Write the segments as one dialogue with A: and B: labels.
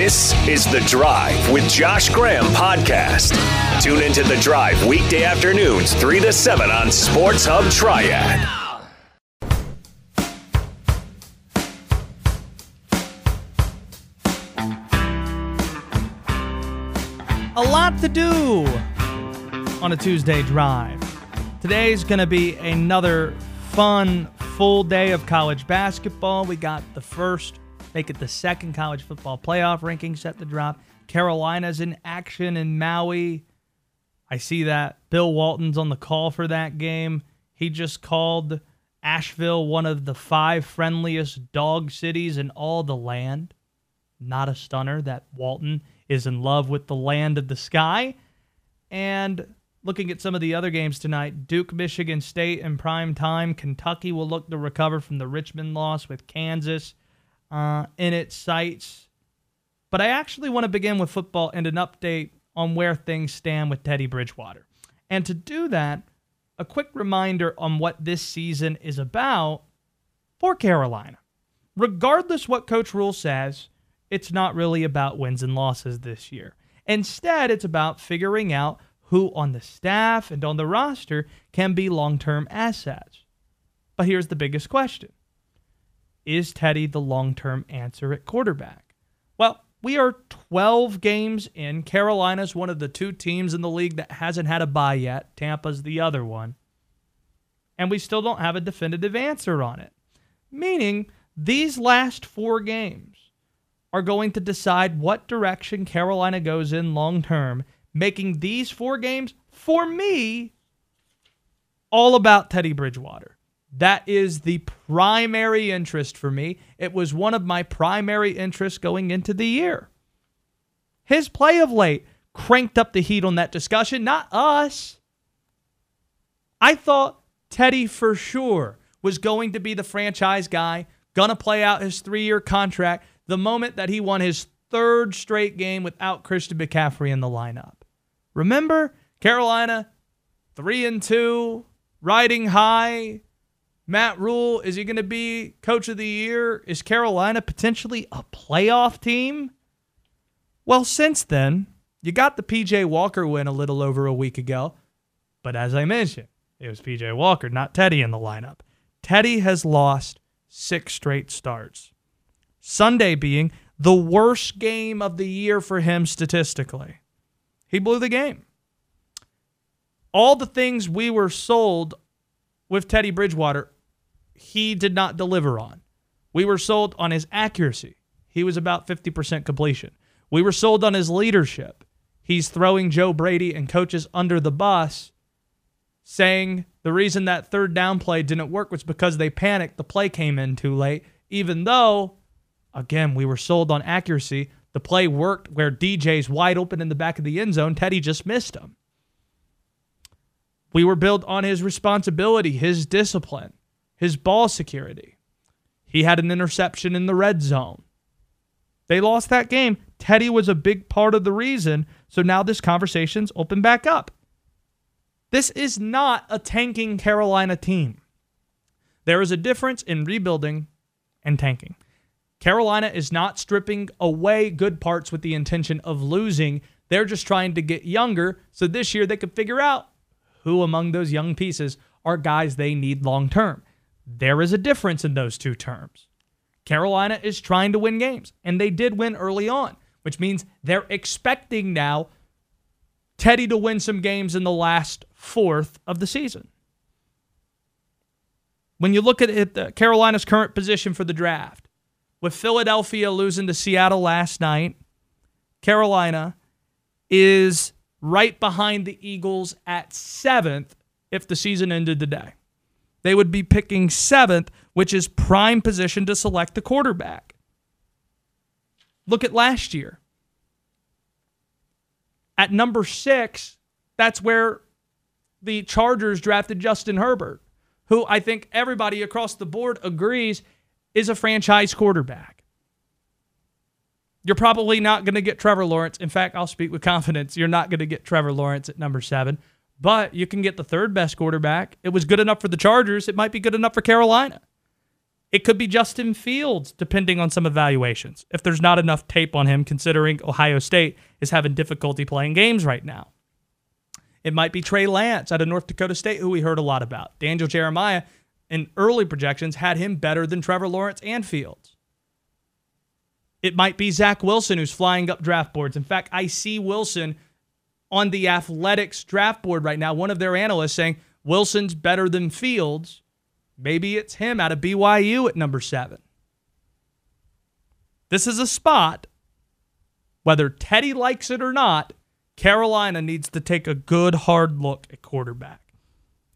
A: This is The Drive with Josh Graham podcast. Tune into The Drive weekday afternoons, 3 to 7 on Sports Hub Triad.
B: A lot to do on a Tuesday drive. Today's going to be another fun, full day of college basketball. We got the first, make it the second college football playoff ranking set to drop. Carolina's in action in Maui. I see that Bill Walton's on the call for that game. He just called Asheville one of the five friendliest dog cities in all the land. Not a stunner that Walton is in love with the land of the sky. And looking at some of the other games tonight, Duke, Michigan State in prime time. Kentucky will look to recover from the Richmond loss with Kansas uh, in its sights. But I actually want to begin with football and an update on where things stand with Teddy Bridgewater. And to do that, a quick reminder on what this season is about for Carolina. Regardless what Coach Rhule says, it's not really about wins and losses this year. Instead, it's about figuring out who on the staff and on the roster can be long term assets. But here's the biggest question Is Teddy the long term answer at quarterback? Well, we are 12 games in. Carolina's one of the two teams in the league that hasn't had a bye yet. Tampa's the other one. And we still don't have a definitive answer on it. Meaning, these last four games are going to decide what direction Carolina goes in long term, making these four games, for me, all about Teddy Bridgewater. That is the primary interest for me. It was one of my primary interests going into the year. His play of late cranked up the heat on that discussion, not us. I thought Teddy for sure was going to be the franchise guy, going to play out his three year contract the moment that he won his third straight game without Christian McCaffrey in the lineup. Remember, Carolina, three and two, riding high. Matt Rhule, is he going to be coach of the year? Is Carolina potentially a playoff team? Well, since then, you got the PJ Walker win a little over a week ago. But as I mentioned, it was PJ Walker, not Teddy in the lineup. Teddy has lost six straight starts. Sunday being the worst game of the year for him statistically. He blew the game. All the things we were sold with Teddy Bridgewater, he did not deliver on. We were sold on his accuracy. He was about 50% completion. We were sold on his leadership. He's throwing Joe Brady and coaches under the bus, saying the reason that third down play didn't work was because they panicked. The play came in too late, even though Again, we were sold on accuracy. The play worked where DJ's wide open in the back of the end zone. Teddy just missed him. We were built on his responsibility, his discipline, his ball security. He had an interception in the red zone. They lost that game. Teddy was a big part of the reason. So now this conversation's open back up. This is not a tanking Carolina team. There is a difference in rebuilding and tanking. Carolina is not stripping away good parts with the intention of losing. They're just trying to get younger so this year they could figure out who among those young pieces are guys they need long term. There is a difference in those two terms. Carolina is trying to win games, and they did win early on, which means they're expecting now Teddy to win some games in the last fourth of the season. When you look at it, Carolina's current position for the draft, with Philadelphia losing to Seattle last night, Carolina is right behind the Eagles at seventh if the season ended today. They would be picking seventh, which is prime position to select the quarterback. Look at last year. At number six, that's where the Chargers drafted Justin Herbert, who I think everybody across the board agrees is a franchise quarterback. You're probably not going to get Trevor Lawrence. In fact, I'll speak with confidence. You're not going to get Trevor Lawrence at number seven, but you can get the third best quarterback. It was good enough for the Chargers. It might be good enough for Carolina. It could be Justin Fields, depending on some evaluations, if there's not enough tape on him, considering Ohio State is having difficulty playing games right now. It might be Trey Lance out of North Dakota State, who we heard a lot about. Daniel Jeremiah, in early projections, had him better than Trevor Lawrence and Fields. It might be Zach Wilson, who's flying up draft boards. In fact, I see Wilson on the Athletics draft board right now, one of their analysts saying Wilson's better than Fields. Maybe it's him out of BYU at number seven. This is a spot, whether Teddy likes it or not, Carolina needs to take a good hard look at quarterback.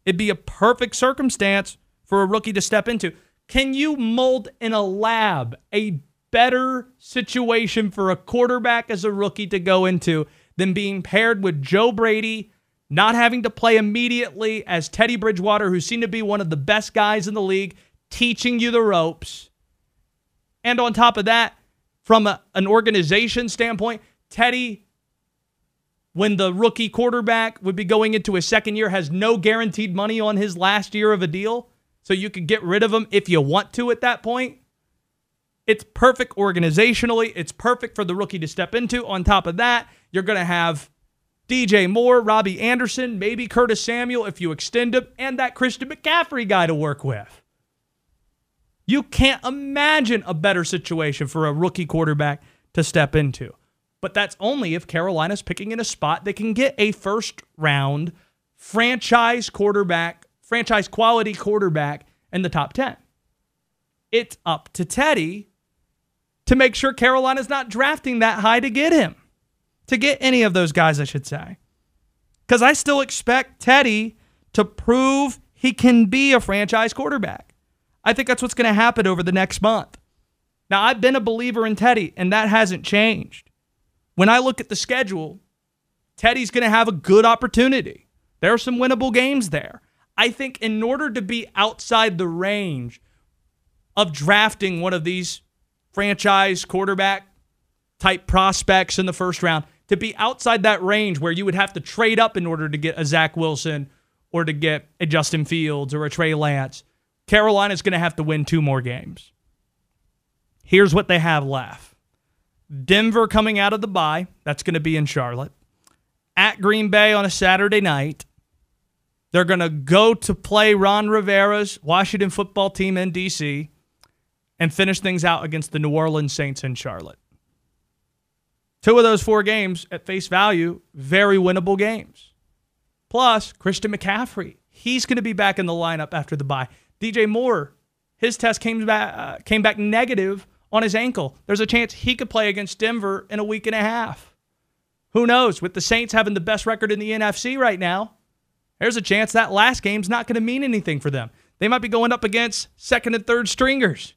B: It'd be a perfect circumstance for a rookie to step into. Can you mold in a lab a better situation for a quarterback as a rookie to go into than being paired with Joe Brady, not having to play immediately as Teddy Bridgewater, who seemed to be one of the best guys in the league, teaching you the ropes. And on top of that, from a, an organization standpoint, Teddy, when the rookie quarterback would be going into his second year, has no guaranteed money on his last year of a deal. So you could get rid of him if you want to at that point. It's perfect organizationally. It's perfect for the rookie to step into. On top of that, you're going to have DJ Moore, Robbie Anderson, maybe Curtis Samuel if you extend him, and that Christian McCaffrey guy to work with. You can't imagine a better situation for a rookie quarterback to step into. But that's only if Carolina's picking in a spot they can get a first round franchise quarterback, franchise quality quarterback in the top 10. It's up to Teddy to make sure Carolina's not drafting that high to get him, to get any of those guys, I should say. Because I still expect Teddy to prove he can be a franchise quarterback. I think that's what's going to happen over the next month. Now, I've been a believer in Teddy, and that hasn't changed. When I look at the schedule, Teddy's going to have a good opportunity. There are some winnable games there. I think in order to be outside the range of drafting one of these franchise quarterback type prospects in the first round to be outside that range where you would have to trade up in order to get a Zach Wilson or to get a Justin Fields or a Trey Lance. Carolina's going to have to win two more games. Here's what they have left Denver coming out of the bye. That's going to be in Charlotte. At Green Bay on a Saturday night. They're going to go to play Ron Rivera's Washington football team in D.C and finish things out against the New Orleans Saints in Charlotte. Two of those four games at face value, very winnable games. Plus, Christian McCaffrey, he's going to be back in the lineup after the bye. DJ Moore, his test came back uh, came back negative on his ankle. There's a chance he could play against Denver in a week and a half. Who knows? With the Saints having the best record in the NFC right now, there's a chance that last game's not going to mean anything for them. They might be going up against second and third stringers.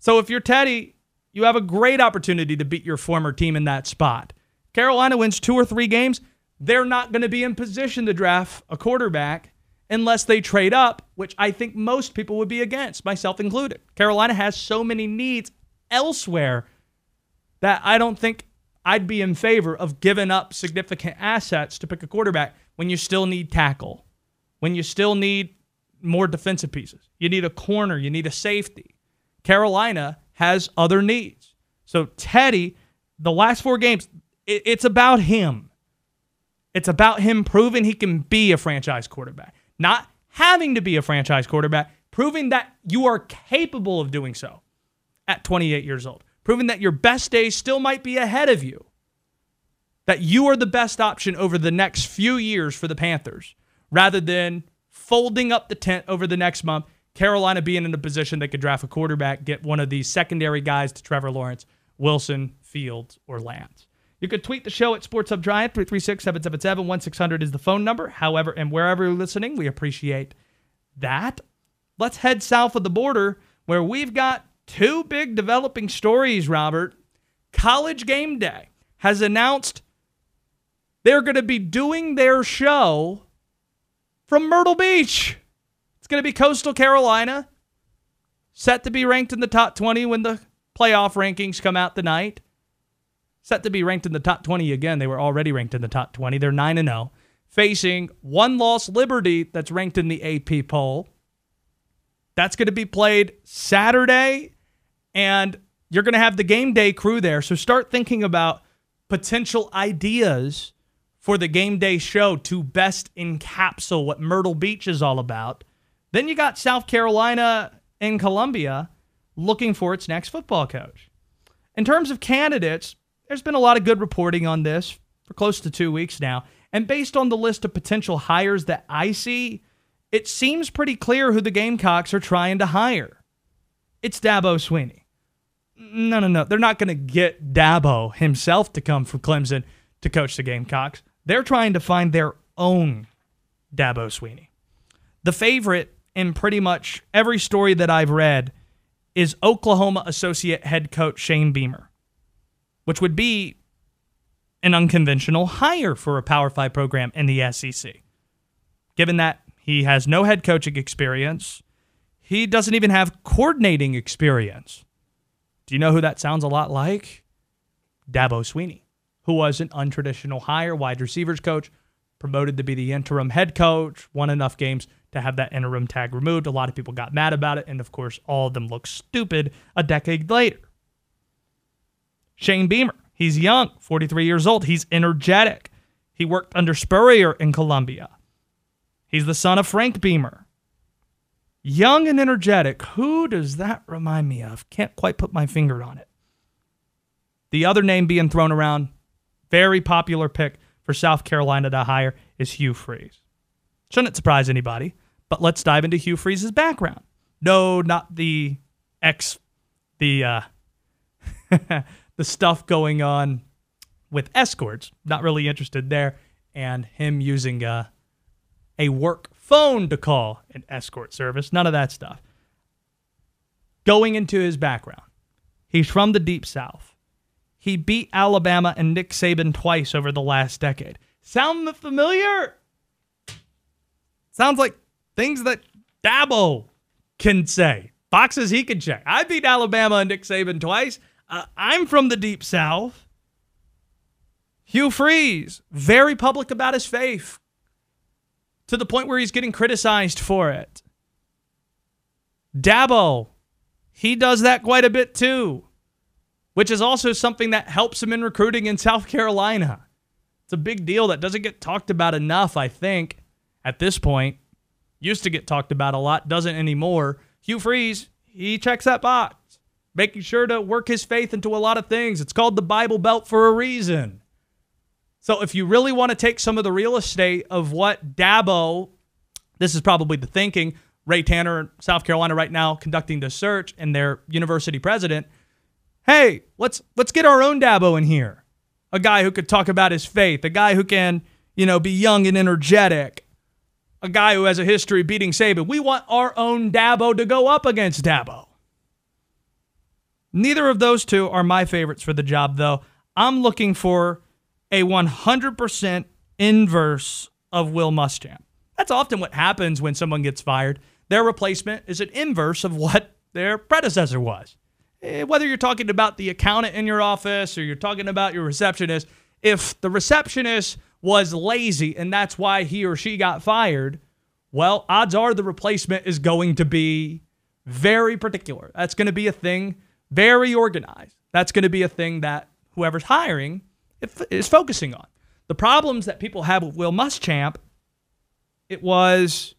B: So if you're Teddy, you have a great opportunity to beat your former team in that spot. Carolina wins two or three games, they're not going to be in position to draft a quarterback unless they trade up, which I think most people would be against, myself included. Carolina has so many needs elsewhere that I don't think I'd be in favor of giving up significant assets to pick a quarterback when you still need tackle, when you still need more defensive pieces. You need a corner, you need a safety. Carolina has other needs. So Teddy, the last four games, it, it's about him. It's about him proving he can be a franchise quarterback, not having to be a franchise quarterback, proving that you are capable of doing so at 28 years old, proving that your best days still might be ahead of you, that you are the best option over the next few years for the Panthers, rather than folding up the tent over the next month Carolina being in a position they could draft a quarterback, get one of these secondary guys to Trevor Lawrence, Wilson, Fields, or Lance. You could tweet the show at Sports Hub Giant, 336 777 1600 is the phone number. However, and wherever you're listening, we appreciate that. Let's head south of the border where we've got two big developing stories, Robert. College Game Day has announced they're going to be doing their show from Myrtle Beach. It's going to be Coastal Carolina, set to be ranked in the top 20 when the playoff rankings come out tonight. Set to be ranked in the top 20 again. They were already ranked in the top 20. They're 9 and 0, facing one loss Liberty that's ranked in the AP poll. That's going to be played Saturday, and you're going to have the game day crew there. So start thinking about potential ideas for the game day show to best encapsulate what Myrtle Beach is all about. Then you got South Carolina and Columbia looking for its next football coach. In terms of candidates, there's been a lot of good reporting on this for close to two weeks now. And based on the list of potential hires that I see, it seems pretty clear who the Gamecocks are trying to hire. It's Dabo Swinney. No, no, no. They're not going to get Dabo himself to come from Clemson to coach the Gamecocks. They're trying to find their own Dabo Swinney. The favorite in pretty much every story that I've read is Oklahoma associate head coach Shane Beamer, which would be an unconventional hire for a Power 5 program in the SEC. Given that he has no head coaching experience, he doesn't even have coordinating experience. Do you know who that sounds a lot like? Dabo Swinney, who was an untraditional hire, wide receivers coach, promoted to be the interim head coach, won enough games to have that interim tag removed. A lot of people got mad about it, and of course, all of them look stupid a decade later. Shane Beamer, he's young, 43 years old. He's energetic. He worked under Spurrier in Columbia. He's the son of Frank Beamer. Young and energetic. Who does that remind me of? Can't quite put my finger on it. The other name being thrown around, very popular pick for South Carolina to hire, is Hugh Freeze. Shouldn't surprise anybody. But let's dive into Hugh Freeze's background. No, not the ex, the uh, the stuff going on with escorts. Not really interested there, and him using uh, a work phone to call an escort service. None of that stuff. Going into his background, he's from the deep south. He beat Alabama and Nick Saban twice over the last decade. Sound familiar? Sounds like things that Dabo can say, boxes he can check. I beat Alabama and Nick Saban twice. Uh, I'm from the deep south. Hugh Freeze, very public about his faith to the point where he's getting criticized for it. Dabo, he does that quite a bit too, which is also something that helps him in recruiting in South Carolina. It's a big deal that doesn't get talked about enough, I think, at this point used to get talked about a lot, doesn't anymore. Hugh Freeze, he checks that box, making sure to work his faith into a lot of things. It's called the Bible Belt for a reason. So if you really want to take some of the real estate of what Dabo, this is probably the thinking, Ray Tanner South Carolina right now conducting the search and their university president, hey, let's let's get our own Dabo in here. A guy who could talk about his faith, a guy who can, you know, be young and energetic, a guy who has a history beating Saban. We want our own Dabo to go up against Dabo. Neither of those two are my favorites for the job, though. I'm looking for a 100% inverse of Will Muschamp. That's often what happens when someone gets fired. Their replacement is an inverse of what their predecessor was. Eh, whether you're talking about the accountant in your office or you're talking about your receptionist, if the receptionist was lazy and that's why he or she got fired, well, odds are the replacement is going to be very particular. That's going to be a thing, very organized. That's going to be a thing that whoever's hiring is focusing on. The problems that people have with Will Muschamp, it was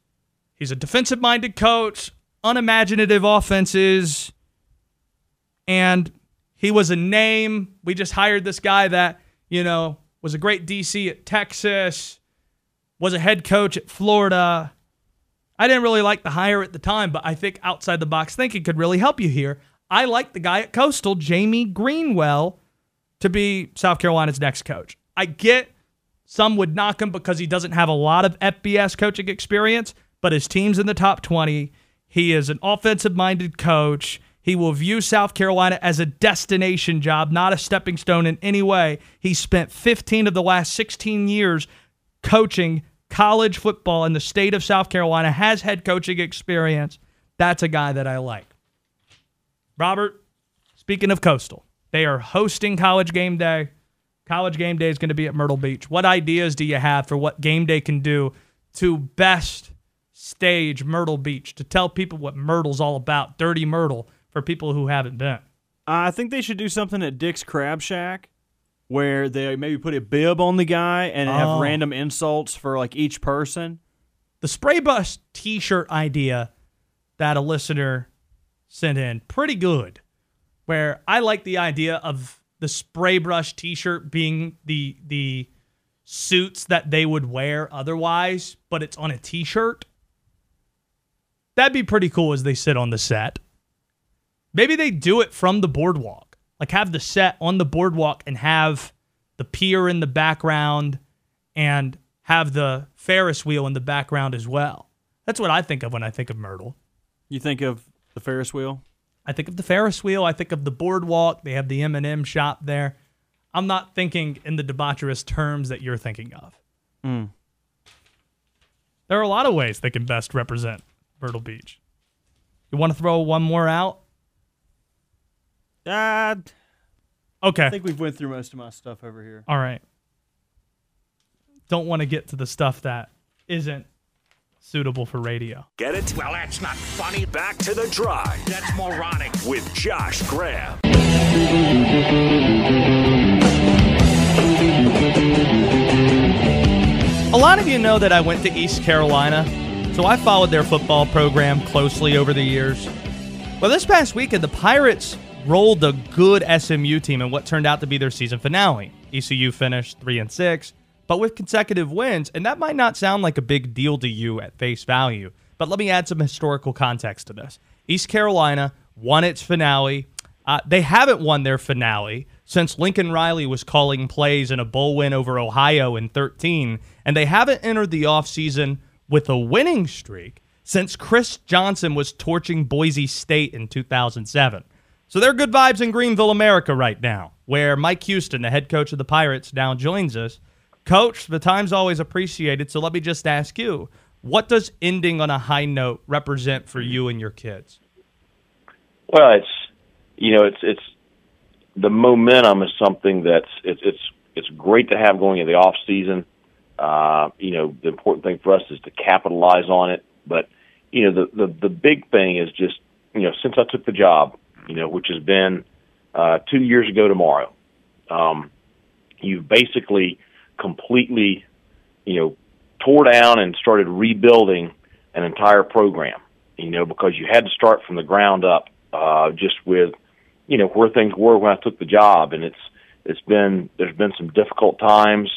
B: he's a defensive minded coach, unimaginative offenses, and he was a name. We just hired this guy that, you know, was a great DC at Texas, was a head coach at Florida. I didn't really like the hire at the time, but I think outside the box thinking could really help you here. I like the guy at Coastal, Jamie Greenwell, to be South Carolina's next coach. I get some would knock him because he doesn't have a lot of FBS coaching experience, but his team's in the top 20. He is an offensive minded coach. He will view South Carolina as a destination job, not a stepping stone in any way. He spent 15 of the last 16 years coaching college football in the state of South Carolina, has head coaching experience. That's a guy that I like. Robert, speaking of Coastal, they are hosting college game day. College game day is going to be at Myrtle Beach. What ideas do you have for what game day can do to best stage Myrtle Beach to tell people what Myrtle's all about, dirty Myrtle, for people who haven't been?
C: I think they should do something at Dick's Crab Shack where they maybe put a bib on the guy and
B: Oh.
C: have random insults for like each person.
B: The spray brush t shirt idea that a listener sent in, pretty good. Where I like the idea of the spray brush t shirt being the the suits that they would wear otherwise, but it's on a t shirt. That'd be pretty cool as they sit on the set. Maybe they do it from the boardwalk. Like have the set on the boardwalk and have the pier in the background and have the Ferris wheel in the background as well. That's what I think of when I think of Myrtle.
C: You think of the Ferris wheel?
B: I think of the Ferris wheel. I think of the boardwalk. They have the M&M shop there. I'm not thinking in the debaucherous terms that you're thinking of.
C: Mm.
B: There are a lot of ways they can best represent Myrtle Beach. You want to throw one more out?
C: Uh,
B: Okay.
C: I think we've went through most of my stuff over here.
B: All right. Don't want to get to the stuff that isn't suitable for radio.
A: Get it?
D: Well, that's not funny.
A: Back to the drive
D: That's moronic.
A: with Josh Graham.
B: A lot of you know that I went to East Carolina, so I followed their football program closely over the years. Well, this past weekend, the Pirates rolled a good SMU team in what turned out to be their season finale. ECU finished 3 and 6, but with consecutive wins, and that might not sound like a big deal to you at face value, but let me add some historical context to this. East Carolina won its finale. Uh, they haven't won their finale since Lincoln Riley was calling plays in a bowl win over Ohio in 13, and they haven't entered the offseason with a winning streak since Chris Johnson was torching Boise State in 2007. So there are good vibes in Greenville, America right now, where Mike Houston, the head coach of the Pirates, now joins us. Coach, the time's always appreciated, so let me just ask you, what does ending on a high note represent for you and your kids?
E: Well, it's you know, it's it's the momentum is something that's it's it's it's great to have going into the off season. Uh, you know, the important thing for us is to capitalize on it. But you know, the the the big thing is just you know, since I took the job, you know, which has been uh, two years ago tomorrow, um, you've basically completely, you know, tore down and started rebuilding an entire program. You know, because you had to start from the ground up, uh, just with, you know, where things were when I took the job, and it's it's been there's been some difficult times.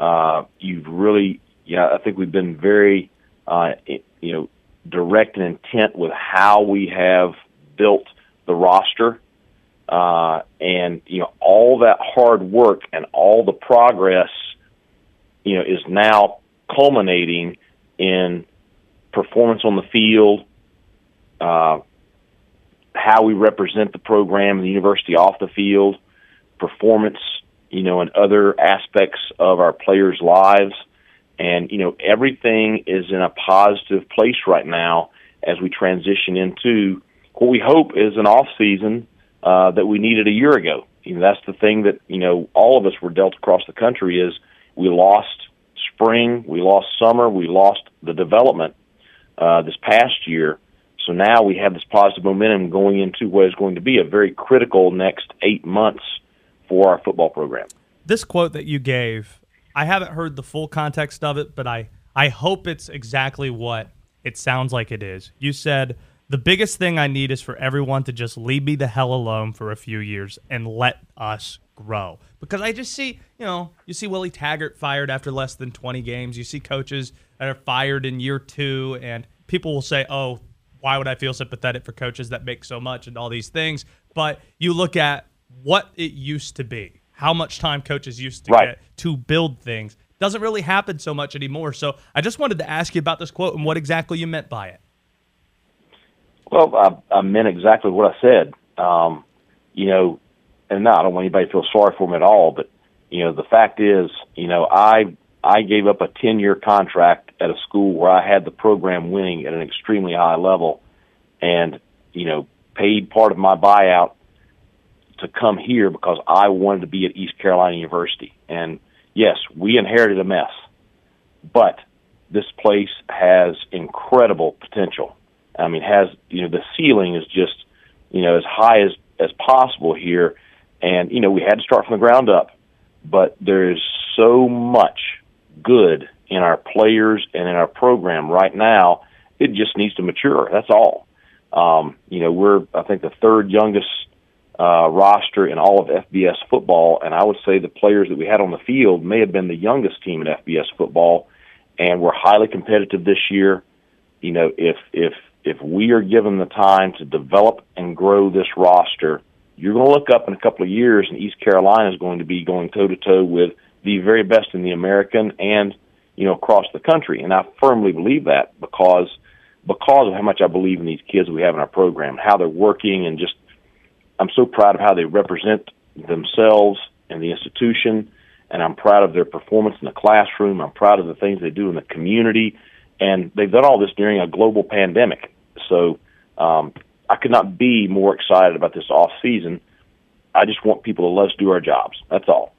E: Uh, you've really, yeah, I think we've been very, uh, you know, direct and intent with how we have built the roster, uh, and you know, all that hard work and all the progress, you know, is now culminating in performance on the field, uh, how we represent the program and the university off the field, performance, you know, and other aspects of our players' lives. And, you know, everything is in a positive place right now as we transition into what we hope is an off season uh, that we needed a year ago. You know, that's the thing that, you know, all of us were dealt across the country is we lost spring, we lost summer, we lost the development uh, this past year. So now we have this positive momentum going into what is going to be a very critical next eight months for our football program.
B: This quote that you gave, I haven't heard the full context of it, but I, I hope it's exactly what it sounds like it is. You said, The biggest thing I need is for everyone to just leave me the hell alone for a few years and let us grow. Because I just see, you know, you see Willie Taggart fired after less than 20 games. You see coaches that are fired in year two, and people will say, oh, why would I feel sympathetic for coaches that make so much and all these things? But you look at what it used to be, how much time coaches used to
E: Right.
B: get to build things. Doesn't really happen so much anymore. So I just wanted to ask you about this quote and what exactly you meant by it.
E: Well, I, I meant exactly what I said. Um, you know, and no, I don't want anybody to feel sorry for me at all. But you know, the fact is, you know, I I gave up a ten year contract at a school where I had the program winning at an extremely high level, and you know, paid part of my buyout to come here because I wanted to be at East Carolina University. And yes, we inherited a mess, but this place has incredible potential. I mean, has you know the ceiling is just you know as high as as possible here, and you know we had to start from the ground up, but there is so much good in our players and in our program right now. It just needs to mature. That's all. Um, you know, we're I think the third youngest uh, roster in all of FBS football, and I would say the players that we had on the field may have been the youngest team in FBS football, and we're highly competitive this year. You know, if if if we are given the time to develop and grow this roster, you're going to look up in a couple of years, and East Carolina is going to be going toe to toe with the very best in the American and you know across the country. And I firmly believe that because because of how much I believe in these kids we have in our program, how they're working, and just I'm so proud of how they represent themselves and the institution, and I'm proud of their performance in the classroom. I'm proud of the things they do in the community, and they've done all this during a global pandemic. So um, I could not be more excited about this off season. I just want people to let us do our jobs. That's all.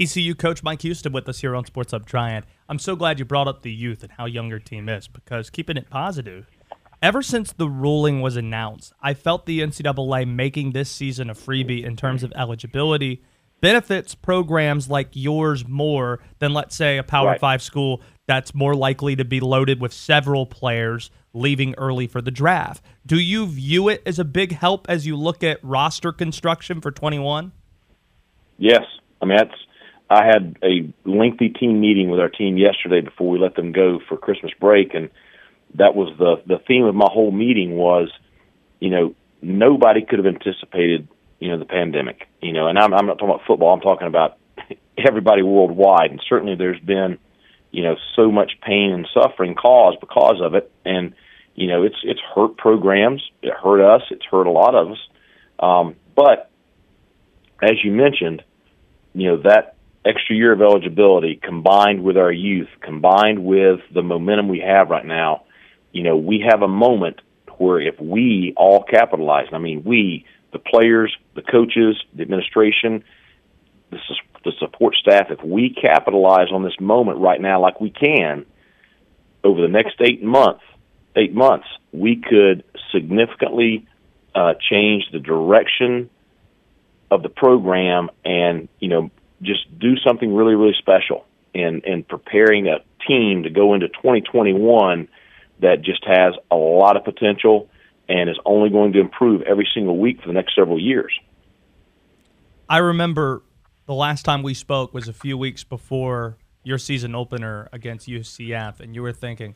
B: ECU coach Mike Houston with us here on Sports Hub Triad. I'm so glad you brought up the youth and how young your team is because keeping it positive. Ever since the ruling was announced, I felt the NCAA making this season a freebie in terms of eligibility benefits programs like yours more than, let's say, a Power right. Five school that's more likely to be loaded with several players leaving early for the draft. Do you view it as a big help as you look at roster construction for 21?
E: Yes. I mean, that's I had a lengthy team meeting with our team yesterday before we let them go for Christmas break, and that was the the theme of my whole meeting was, you know, nobody could have anticipated, you know, the pandemic. You know, and I'm I'm not talking about football. I'm talking about everybody worldwide, and certainly there's been, you know, so much pain and suffering caused because of it, and you know, it's it's hurt programs. It hurt us. It's hurt a lot of us. Um, but as you mentioned, you know that extra year of eligibility combined with our youth, combined with the momentum we have right now, you know, we have a moment where if we all capitalize, I mean, we, the players, the coaches, the administration, the, the support staff, if we capitalize on this moment right now like we can, over the next eight months, eight months, we could significantly uh, change the direction of the program and you know just do something really, really special in, in preparing a team to go into 2021 that just has a lot of potential and is only going to improve every single week for the next several years.
B: I remember the last time we spoke was a few weeks before your season opener against UCF, and you were thinking,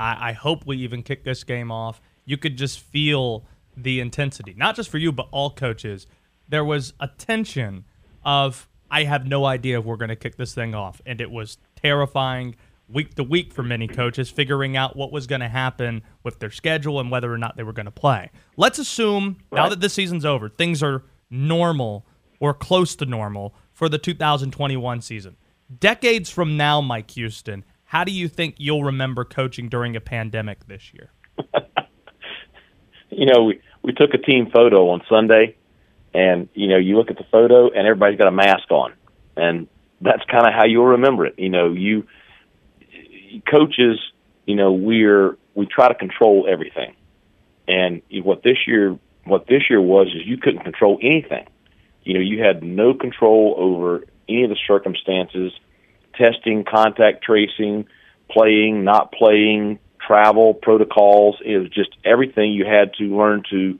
B: I, I hope we even kick this game off. You could just feel the intensity, not just for you, but all coaches. There was a tension of I have no idea if we're going to kick this thing off. And it was terrifying week to week for many coaches, figuring out what was going to happen with their schedule and whether or not they were going to play. Let's assume right. now that this season's over, things are normal or close to normal for the 2021 season. Decades from now, Mike Houston, how do you think you'll remember coaching during a pandemic this year?
E: you know, we, we took a team photo on Sunday and you know you look at the photo and everybody's got a mask on. And that's kind of how you'll remember it. You know you coaches you know we're we try to control everything. And what this year what this year was is you couldn't control anything. You know you had no control over any of the circumstances testing contact tracing playing not playing travel protocols it was just everything you had to learn to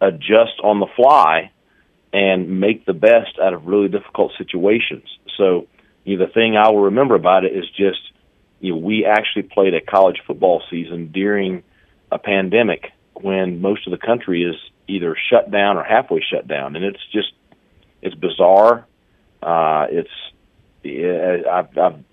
E: adjust on the fly and make the best out of really difficult situations. So, you know, the thing I will remember about it is just, you know, we actually played a college football season during a pandemic when most of the country is either shut down or halfway shut down, and it's just, it's bizarre. Uh, it's, yeah, I've, I've,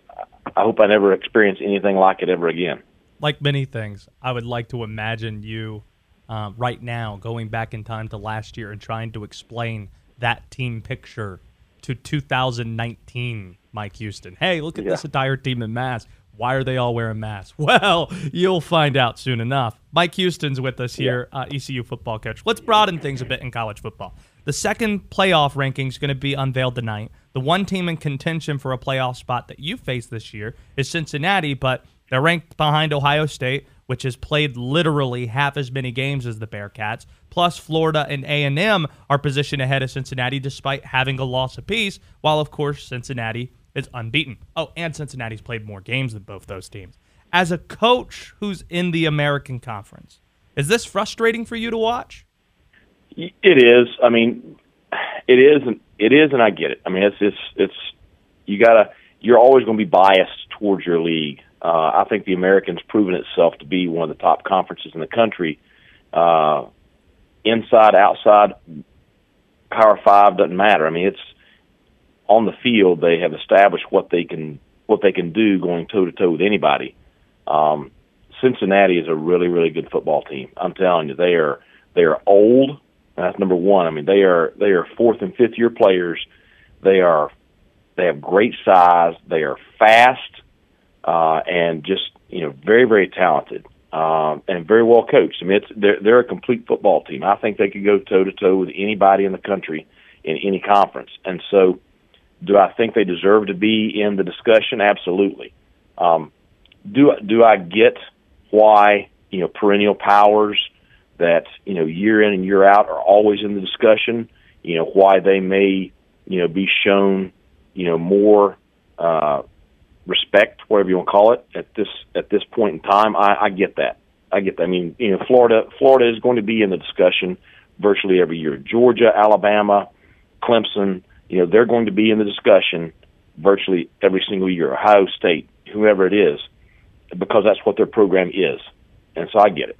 E: I hope I never experience anything like it ever again.
B: Like many things, I would like to imagine you uh, right now, going back in time to last year and trying to explain that team picture to 2019, Mike Houston. Hey, look at yeah. this entire team in masks. Why are they all wearing masks? Well, you'll find out soon enough. Mike Houston's with us here, yeah. uh, ECU football coach. Let's broaden things a bit in college football. The second playoff ranking is going to be unveiled tonight. The one team in contention for a playoff spot that you face this year is Cincinnati, but They're ranked behind Ohio State, which has played literally half as many games as the Bearcats. Plus, Florida and A&M are positioned ahead of Cincinnati despite having a loss apiece, while of course Cincinnati is unbeaten. Oh, and Cincinnati's played more games than both those teams. As a coach who's in the American Conference, is this frustrating for you to watch?
E: It is. I mean, it is. And it is, and I get it. I mean, it's it's it's you gotta. You're always going to be biased towards your league. Uh, I think the American's proven itself to be one of the top conferences in the country. Uh, inside, outside, Power Five doesn't matter. I mean, it's on the field. They have established what they can what they can do going toe to toe with anybody. Um, Cincinnati is a really really good football team. I'm telling you, they are they are old. That's number one. I mean, they are they are fourth and fifth year players. They are they have great size. They are fast uh, and just you know very very talented um, and very well coached. I mean, it's they're they're a complete football team. I think they could go toe to toe with anybody in the country in any conference. And so, do I think they deserve to be in the discussion? Absolutely. Um, do do I get why you know perennial powers that you know year in and year out are always in the discussion? You know why they may you know be shown you know more uh, respect, whatever you want to call it, at this at this point in time. I, I get that. I get that. I mean, you know, Florida Florida is going to be in the discussion virtually every year. Georgia, Alabama, Clemson, you know, they're going to be in the discussion virtually every single year. Ohio State, whoever it is, because that's what their program is. And so I get it.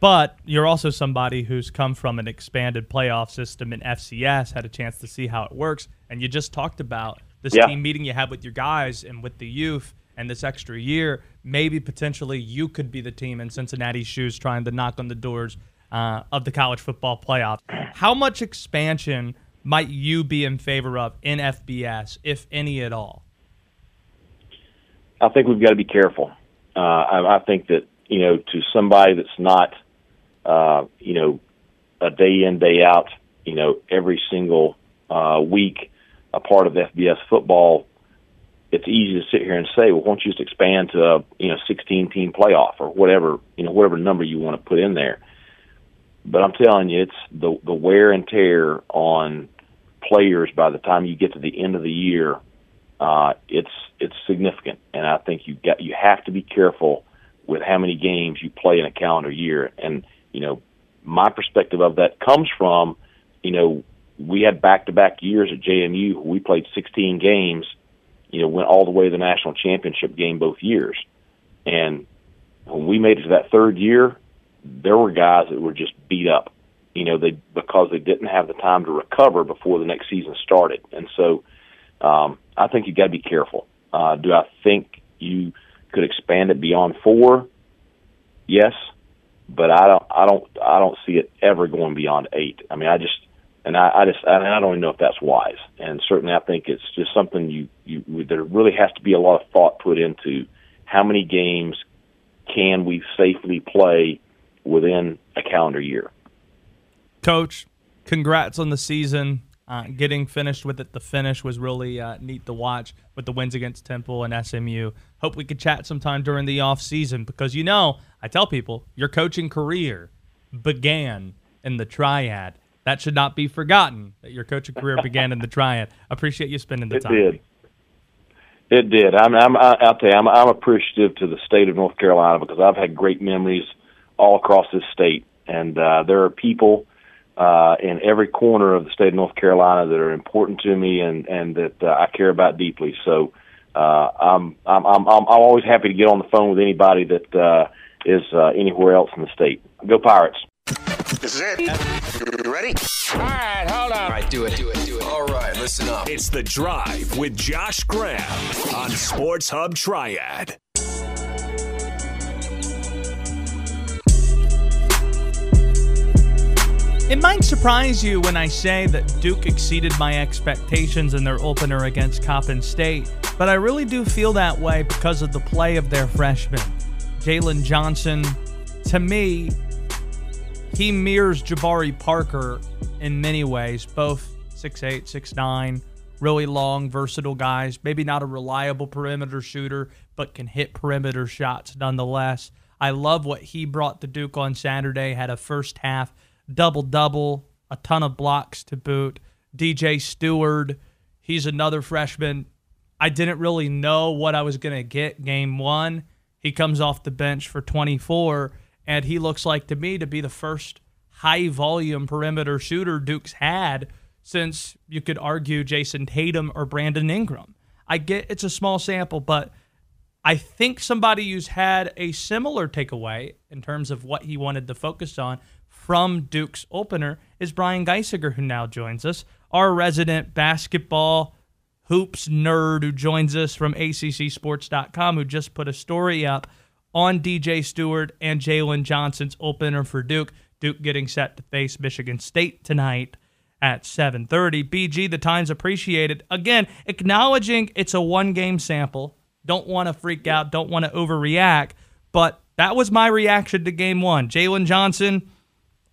B: But you're also somebody who's come from an expanded playoff system in FCS, had a chance to see how it works, and you just talked about this
E: Yeah.
B: team meeting you had with your guys and with the youth and this extra year. Maybe potentially you could be the team in Cincinnati's shoes trying to knock on the doors uh, of the college football playoff. How much expansion might you be in favor of in FBS, if any at all?
E: I think we've got to be careful. Uh, I, I think that you know, to somebody that's not, uh, you know, a day in day out, you know, every single uh, week, a part of FBS football, it's easy to sit here and say, well, why don't you just expand to a you know 16 team playoff or whatever you know whatever number you want to put in there. But I'm telling you, it's the the wear and tear on players by the time you get to the end of the year. Uh, it's it's significant, and I think you got you have to be careful with how many games you play in a calendar year. And you know, my perspective of that comes from, you know, we had back to back years at JMU. We played 16 games. You know, went all the way to the national championship game both years. And when we made it to that third year, there were guys that were just beat up. You know, they because they didn't have the time to recover before the next season started. And so, um, I think you got to be careful. Uh, do I think you could expand it beyond four? Yes, but I don't. I don't. I don't see it ever going beyond eight. I mean, I just and I, I just I, I don't even know if that's wise. And certainly, I think it's just something you you there really has to be a lot of thought put into how many games can we safely play within a calendar year.
B: Coach, congrats on the season. Uh, getting finished with it, the finish was really uh, neat to watch with the wins against Temple and SMU. Hope we could chat sometime during the off season because you know I tell people your coaching career began in the Triad. That should not be forgotten. That your coaching career began in the Triad. Appreciate you spending the time.
E: It
B: time.
E: did. It did. I'm, I'm, I'll tell you, I'm, I'm appreciative to the state of North Carolina because I've had great memories all across this state, and uh, there are people uh, in every corner of the state of North Carolina that are important to me and and that uh, I care about deeply. So uh, I'm, I'm I'm I'm I'm always happy to get on the phone with anybody that uh, is uh, anywhere else in the state. Go Pirates!
D: This is it. You ready? All right, hold on.
F: All right, do it, do it, do it. All right, listen up.
A: It's The Drive with Josh Graham on Sports Hub Triad.
B: It might surprise you when I say that Duke exceeded my expectations in their opener against Coppin State, but I really do feel that way because of the play of their freshman. Jalen Johnson, to me, he mirrors Jabari Parker in many ways, both 6'8, 6'9, really long, versatile guys. Maybe not a reliable perimeter shooter, but can hit perimeter shots nonetheless. I love what he brought to Duke on Saturday. Had a first half double double, a ton of blocks to boot. DJ Steward, he's another freshman. I didn't really know what I was going to get game one. He comes off the bench for 24, and he looks like to me to be the first high volume perimeter shooter Duke's had since you could argue Jayson Tatum or Brandon Ingram. I get it's a small sample, but I think somebody who's had a similar takeaway in terms of what he wanted to focus on from Duke's opener is Brian Geisinger, who now joins us, our resident basketball hoops nerd who joins us from ACCSports.com, who just put a story up on DJ Steward and Jalen Johnson's opener for Duke. Duke getting set to face Michigan State tonight at 7:30. BG, the time's appreciated. Again, acknowledging it's a one-game sample. Don't want to freak out. Don't want to overreact. But that was my reaction to Game One. Jalen Johnson,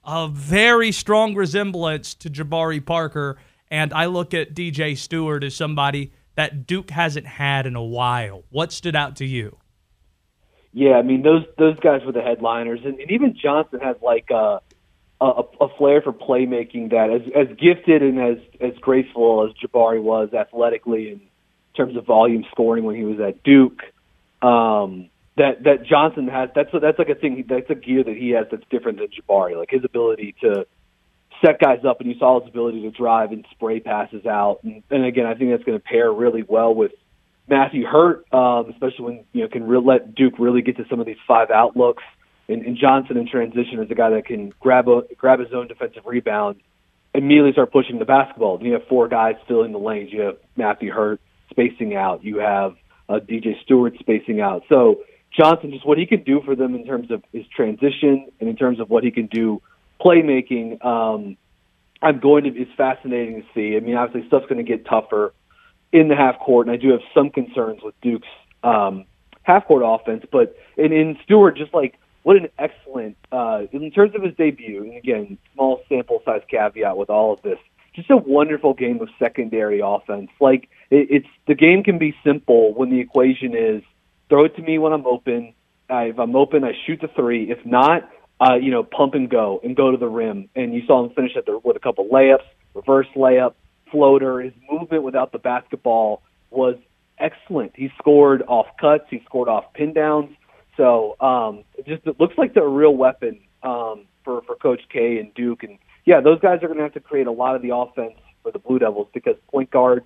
B: a very strong resemblance to Jabari Parker, and I look at DJ Steward as somebody that Duke hasn't had in a while. What stood out to you?
G: Yeah, I mean those those guys were the headliners, and, and even Johnson has like a, a a flair for playmaking that as as gifted and as as graceful as Jabari was athletically in terms of volume scoring when he was at Duke. Um, that that Johnson has that's that's like a thing that's a gear that he has that's different than Jabari, like his ability to set guys up, and you saw his ability to drive and spray passes out. And, and again, I think that's going to pair really well with Matthew Hurt, um, especially when you know can re- let Duke really get to some of these five outlooks. And, and Johnson in transition is a guy that can grab a grab his own defensive rebound, immediately start pushing the basketball. You have four guys filling the lanes. You have Matthew Hurt spacing out. You have uh, DJ Steward spacing out. So Johnson, just what he can do for them in terms of his transition and in terms of what he can do playmaking, um, I'm going to is fascinating to see. I mean, obviously stuff's going to get tougher in the half court, and I do have some concerns with Duke's um, half court offense. But in, in Steward, just like what an excellent uh, in terms of his debut. And again, small sample size caveat with all of this. Just a wonderful game of secondary offense. Like it, it's the game can be simple when the equation is throw it to me when I'm open. Uh, if I'm open, I shoot the three. If not, uh, you know, pump and go and go to the rim. And you saw him finish at the, with a couple layups, reverse layup, floater. His movement without the basketball was excellent. He scored off cuts. He scored off pin downs. So um, it just it looks like they're a real weapon um, for for Coach K and Duke. And yeah, those guys are going to have to create a lot of the offense for the Blue Devils because point guard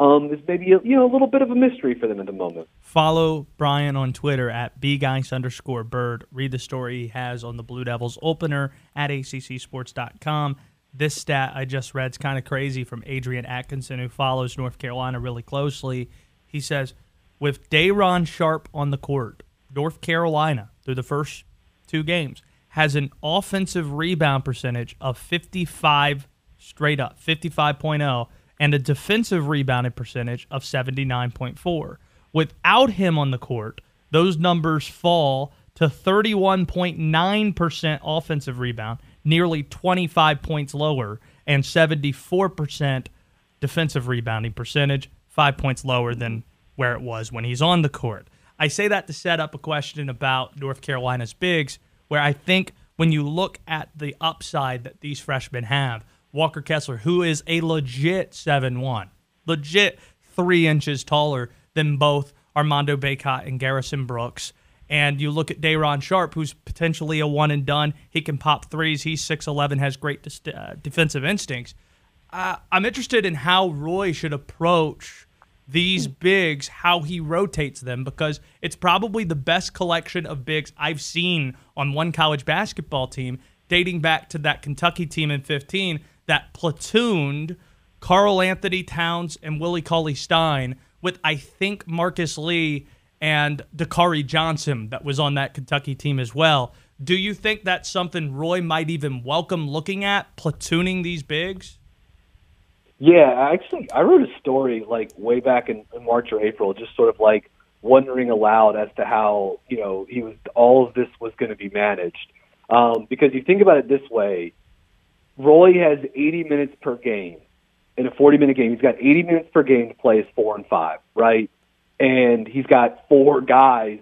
G: um, is maybe a, you know a little bit of a mystery for them at the moment.
B: Follow Brian on Twitter at bgeis underscore bird. Read the story he has on the Blue Devils opener at accsports.com. This stat I just read is kind of crazy from Adrian Atkinson, who follows North Carolina really closely. He says, with Day'Ron Sharpe on the court, North Carolina, through the first two games, has an offensive rebound percentage of 55 straight up, 55.0 and a defensive rebounding percentage of 79.4. Without him on the court, those numbers fall to 31.9% offensive rebound, nearly 25 points lower, and 74% defensive rebounding percentage, five points lower than where it was when he's on the court. I say that to set up a question about North Carolina's bigs, where I think when you look at the upside that these freshmen have, Walker Kessler, who is a legit 7 1, legit three inches taller than both Armando Bacot and Garrison Brooks. And you look at Day'Ron Sharpe, who's potentially a one and done. He can pop threes. He's 6'11, has great uh, defensive instincts. Uh, I'm interested in how Roy should approach these bigs, how he rotates them, because it's probably the best collection of bigs I've seen on one college basketball team dating back to that Kentucky team in 15 that platooned Karl Anthony Towns and Willie Cauley Stein with, I think, Marcus Lee and Dakari Johnson that was on that Kentucky team as well. Do you think that's something Roy might even welcome looking at, platooning these bigs?
G: Yeah, actually, I wrote a story like way back in, in March or April, just sort of like wondering aloud as to how you know he was all of this was going to be managed. Um, because you think about it this way, Roy has 80 minutes per game, in a 40 minute game. He's got 80 minutes per game to play as four and five, right? And he's got four guys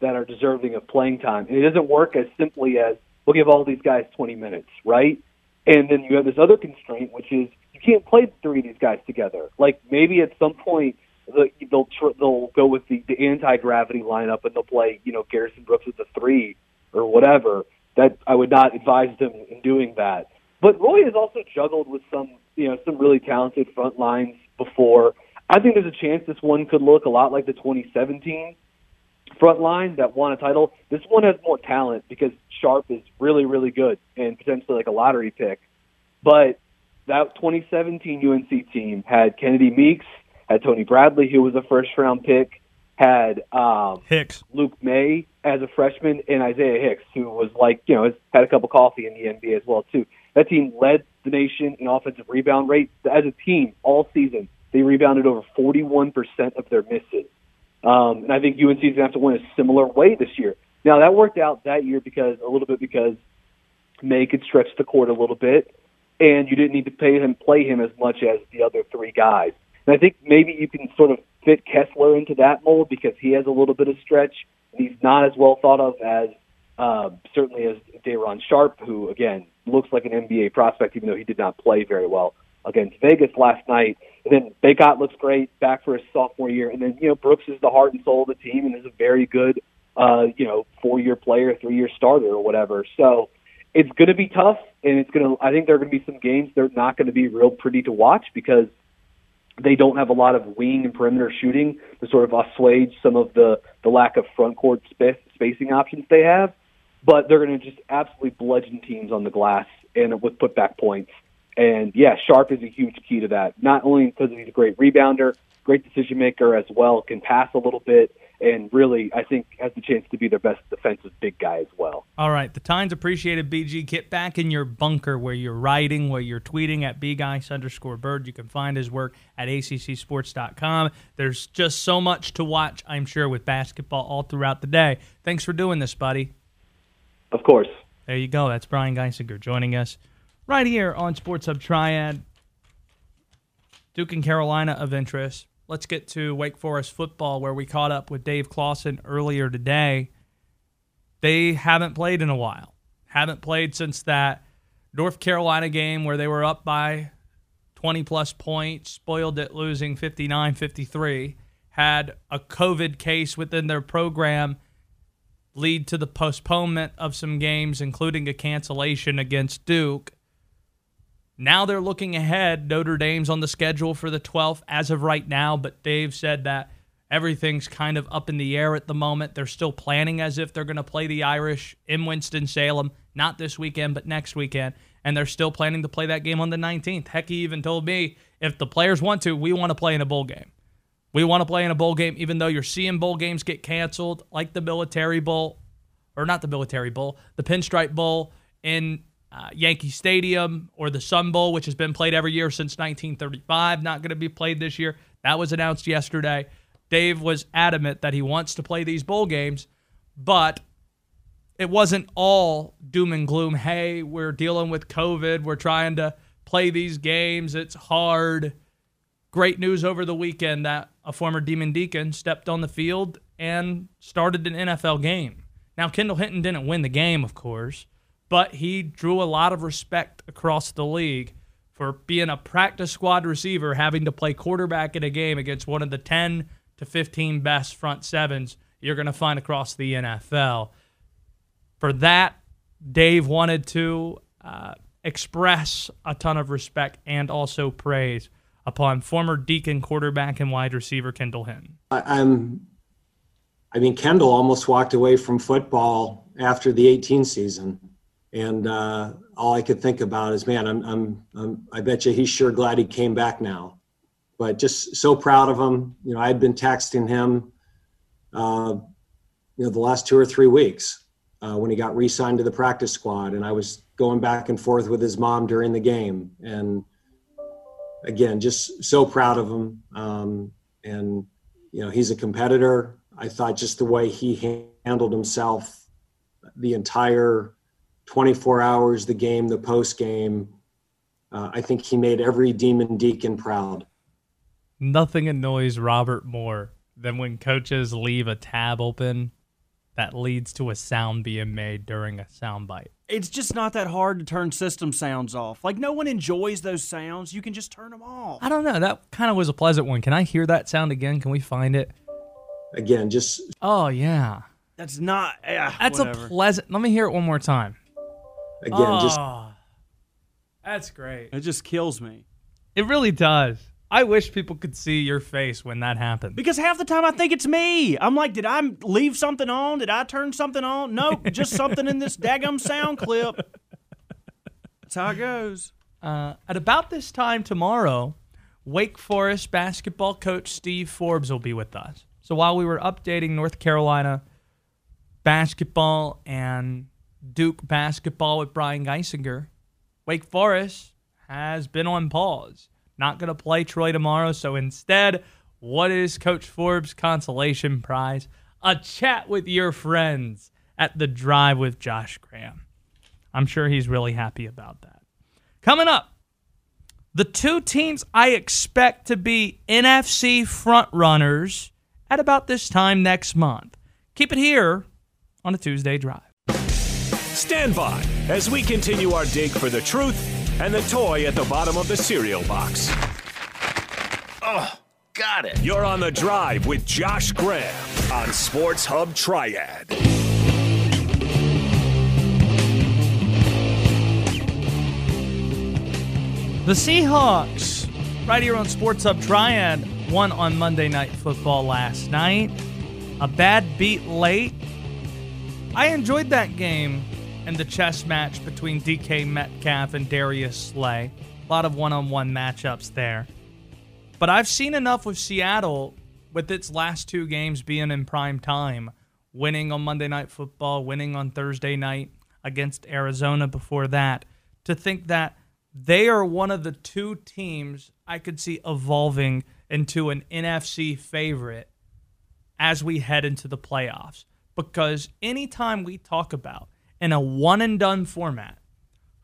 G: that are deserving of playing time. And it doesn't work as simply as we'll give all these guys 20 minutes, right? And then you have this other constraint, which is you can't play three of these guys together. Like maybe at some point they'll tr- they'll go with the, the anti gravity lineup and they'll play you know Garrison Brooks with the three or whatever. That I would not advise them in doing that. But Roy has also juggled with some you know some really talented front lines before. I think there's a chance this one could look a lot like the 2017 front line that won a title. This one has more talent because Sharpe is really, really good and potentially like a lottery pick. But that 2017 UNC team had Kennedy Meeks, had Tony Bradley, who was a first round pick, had um,
B: Hicks,
G: Luke Maye as a freshman, and Isaiah Hicks, who was like, you know, has had a cup of coffee in the NBA as well too. That team led the nation in offensive rebound rate as a team all season. They rebounded over 41% of their misses. Um, and I think UNC is going to have to win a similar way this year. Now that worked out that year because a little bit because Maye could stretch the court a little bit, and you didn't need to pay him play him as much as the other three guys. And I think maybe you can sort of fit Kessler into that mold because he has a little bit of stretch. He's not as well thought of as uh, certainly as Day'Ron Sharpe, who again looks like an NBA prospect, even though he did not play very well against Vegas last night. And then Bacot looks great back for his sophomore year. And then, you know, Brooks is the heart and soul of the team and is a very good, uh, you know, four year player, three year starter or whatever. So it's going to be tough. And it's going to, I think there are going to be some games they're not going to be real pretty to watch because they don't have a lot of wing and perimeter shooting to sort of assuage some of the, the lack of front court space, spacing options they have. But they're going to just absolutely bludgeon teams on the glass and with putback points. And yeah, Sharpe is a huge key to that. Not only because he's a great rebounder, great decision maker as well, can pass a little bit, and really, I think has the chance to be their best defensive big guy as well.
B: All right, the time's appreciated, BG. Get back in your bunker where you're writing, where you're tweeting at bgeis underscore bird. You can find his work at accsports.com. There's just so much to watch, I'm sure, with basketball all throughout the day. Thanks for doing this, buddy.
G: Of course.
B: There you go. That's Brian Geisinger joining us right here on Sports Hub Triad. Duke and Carolina of interest. Let's get to Wake Forest football, where we caught up with Dave Clawson earlier today. They haven't played in a while. Haven't played since that North Carolina game where they were up by 20 plus points, spoiled it losing 59 53. Had a COVID case within their program lead to the postponement of some games, including a cancellation against Duke. Now they're looking ahead. Notre Dame's on the schedule for the 12th as of right now, but Dave said that everything's kind of up in the air at the moment. They're still planning as if they're going to play the Irish in Winston-Salem, not this weekend, but next weekend. And they're still planning to play that game on the 19th. Heck, he even told me if the players want to, we want to play in a bowl game. We want to play in a bowl game, even though you're seeing bowl games get canceled, like the Military Bowl, or not the Military Bowl, the Pinstripe Bowl in uh, Yankee Stadium or the Sun Bowl, which has been played every year since 1935, not going to be played this year. That was announced yesterday. Dave was adamant that he wants to play these bowl games, but it wasn't all doom and gloom. Hey, we're dealing with COVID. We're trying to play these games. It's hard. Great news over the weekend that a former Demon Deacon stepped on the field and started an NFL game. Now, Kendall Hinton didn't win the game, of course, but he drew a lot of respect across the league for being a practice squad receiver, having to play quarterback in a game against one of the 10 to 15 best front sevens you're going to find across the NFL. For that, Dave wanted to uh, express a ton of respect and also praise upon former Deacon quarterback and wide receiver Kendall Hinton.
H: I'm, I mean, Kendall almost walked away from football after the 18 season and uh, all I could think about is, man, I'm, I'm, I'm, I bet you he's sure glad he came back now. But just so proud of him. You know, I had been texting him, uh, you know, the last two or three weeks uh, when he got re-signed to the practice squad, and I was going back and forth with his mom during the game. And again, just so proud of him. Um, and you know, he's a competitor. I thought just the way he handled himself, the entire 24 hours, the game, the post game. uh, I think he made every demon deacon proud.
B: Nothing annoys Robert more than when coaches leave a tab open that leads to a sound being made during a soundbite.
C: It's just not that hard to turn system sounds off. Like no one enjoys those sounds. You can just turn them off.
B: I don't know. That kind of was a pleasant one. Can I hear that sound again? Can we find it?
H: Again, just
B: Oh yeah,
C: That's not. Yeah,
B: that's
C: whatever.
B: a pleasant. Let me hear it one more time.
H: again, just
B: Oh, that's great.
C: It just kills me.
B: It really does. I wish people could see your face when that happened.
C: Because half the time I think it's me. I'm like, did I leave something on? Did I turn something on? Nope, just something in this daggum sound clip. That's how it goes.
B: Uh, at about this time tomorrow, Wake Forest basketball coach Steve Forbes will be with us. So while we were updating North Carolina basketball and Duke basketball with Brian Geisinger, Wake Forest has been on pause. Not going to play Troy tomorrow. So instead, what is Coach Forbes' consolation prize? A chat with your friends at the drive with Josh Graham. I'm sure he's really happy about that. Coming up, the two teams I expect to be NFC frontrunners at about this time next month. Keep it here on a Tuesday drive.
A: Stand by as we continue our dig for the truth and the toy at the bottom of the cereal box.
D: Oh, got it.
A: You're on the drive with Josh Graham on Sports Hub Triad.
B: The Seahawks, right here on Sports Hub Triad, won on Monday Night Football last night. A bad beat late. I enjoyed that game and the chess match between DK Metcalf and Darius Slay. A lot of one on one matchups there. But I've seen enough with Seattle with its last two games being in prime time, winning on Monday Night Football, winning on Thursday night against Arizona before that, to think that they are one of the two teams I could see evolving into an NFC favorite as we head into the playoffs. Because anytime we talk about in a one and done format